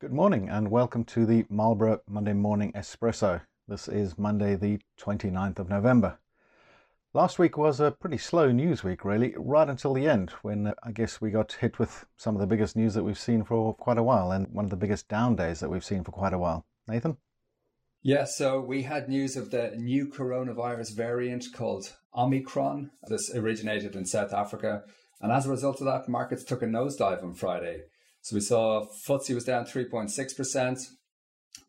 Good morning and welcome to the Marlborough Monday Morning Espresso. This is Monday, the 29th of November. Last week was a pretty slow news week, really, right until the end, when uh, I guess we got hit with some of the biggest news that we've seen for quite a while and one of the biggest down days that we've seen for quite a while. Nathan? Yeah, so we had news of the new coronavirus variant called Omicron. This originated in South Africa. And as a result of that, markets took a nosedive on Friday. So we saw FTSE was down 3.6%.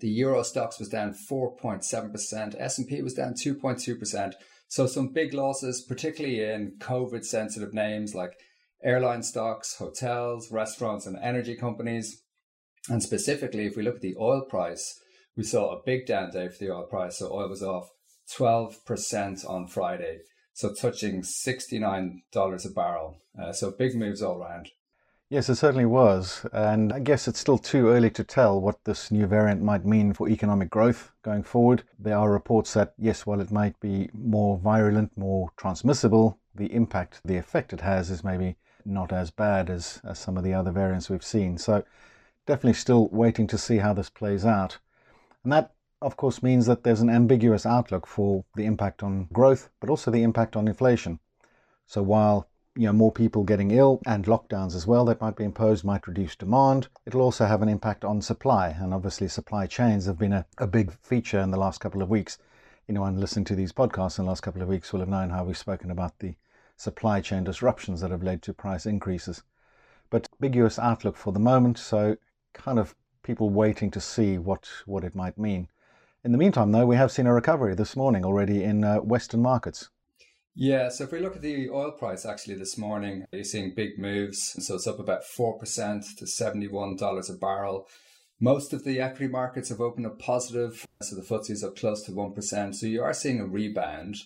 The Euro Stoxx was down 4.7%. S&P was down 2.2%. So some big losses, particularly in COVID sensitive names like airline stocks, hotels, restaurants, and energy companies. And specifically, if we look at the oil price, we saw a big down day for the oil price. So oil was off 12% on Friday. So touching $69 a barrel. Uh, so big moves all around. Yes, it certainly was. And I guess it's still too early to tell what this new variant might mean for economic growth going forward. There are reports that, yes, while it might be more virulent, more transmissible, the impact, the effect it has is maybe not as bad as, as some of the other variants we've seen. So definitely still waiting to see how this plays out. And that, of course, means that there's an ambiguous outlook for the impact on growth, but also the impact on inflation. So while you know, more people getting ill and lockdowns as well that might be imposed might reduce demand. It'll also have an impact on supply, and obviously supply chains have been a, a big feature in the last couple of weeks. Anyone listening to these podcasts in the last couple of weeks will have known how we've spoken about the supply chain disruptions that have led to price increases. But ambiguous outlook for the moment, so kind of people waiting to see what, what it might mean. In the meantime, though, we have seen a recovery this morning already in uh, Western markets. Yeah, so if we look at the oil price actually this morning, you're seeing big moves. So it's up about 4% to $71 a barrel. Most of the equity markets have opened up positive. So the FTSE is up close to 1%. So you are seeing a rebound.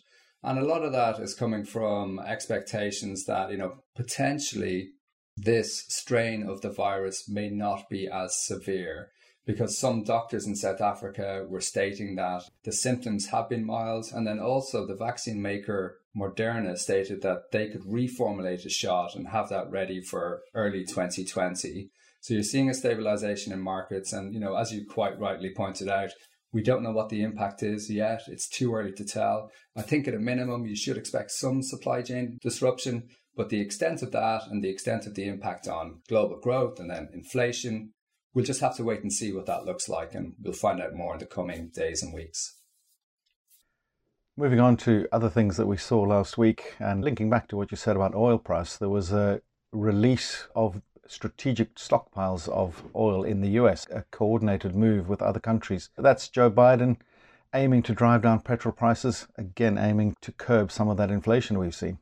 And a lot of that is coming from expectations that, you know, potentially this strain of the virus may not be as severe because some doctors in South Africa were stating that the symptoms have been mild. And then also the vaccine maker Moderna stated that they could reformulate a shot and have that ready for early 2020. So you're seeing a stabilization in markets. And, you know, as you quite rightly pointed out, we don't know what the impact is yet. It's too early to tell. I think at a minimum, you should expect some supply chain disruption, but the extent of that and the extent of the impact on global growth and then inflation, we'll just have to wait and see what that looks like. And we'll find out more in the coming days and weeks. Moving on to other things that we saw last week, and linking back to what you said about oil price, there was a release of strategic stockpiles of oil in the US, a coordinated move with other countries. That's Joe Biden aiming to drive down petrol prices, again aiming to curb some of that inflation we've seen.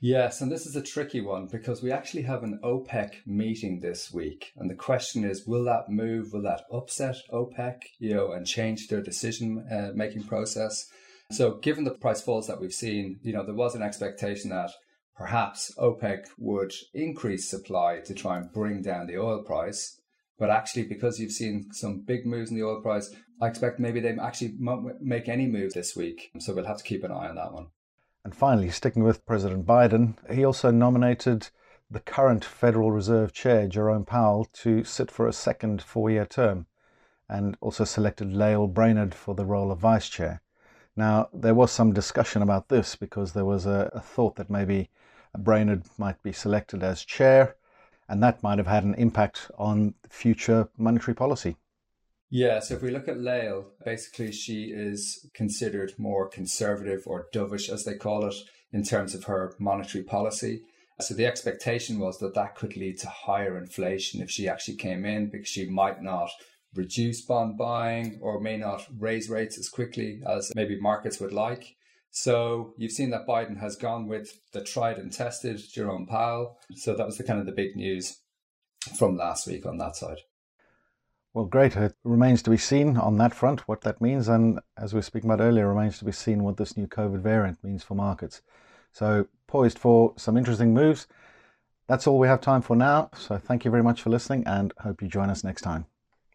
Yes, and this is a tricky one because we actually have an OPEC meeting this week. And the question is will that move, will that upset OPEC, you know, and change their decision uh, making process? So, given the price falls that we've seen, you know, there was an expectation that perhaps OPEC would increase supply to try and bring down the oil price. But actually, because you've seen some big moves in the oil price, I expect maybe they actually won't make any move this week. So we'll have to keep an eye on that one. And finally, sticking with President Biden, he also nominated the current Federal Reserve Chair, Jerome Powell, to sit for a second four year term, and also selected Lael Brainerd for the role of Vice Chair. Now, there was some discussion about this because there was a, a thought that maybe Brainerd might be selected as chair, and that might have had an impact on future monetary policy. Yeah, so if we look at Lael, basically she is considered more conservative or dovish, as they call it, in terms of her monetary policy. So the expectation was that that could lead to higher inflation if she actually came in because she might not reduce bond buying or may not raise rates as quickly as maybe markets would like. So you've seen that Biden has gone with the tried and tested Jerome Powell. So that was the kind of the big news from last week on that side. Well, great. It remains to be seen on that front what that means. And as we were speaking about earlier, remains to be seen what this new COVID variant means for markets. So, poised for some interesting moves. That's all we have time for now. So, thank you very much for listening and hope you join us next time.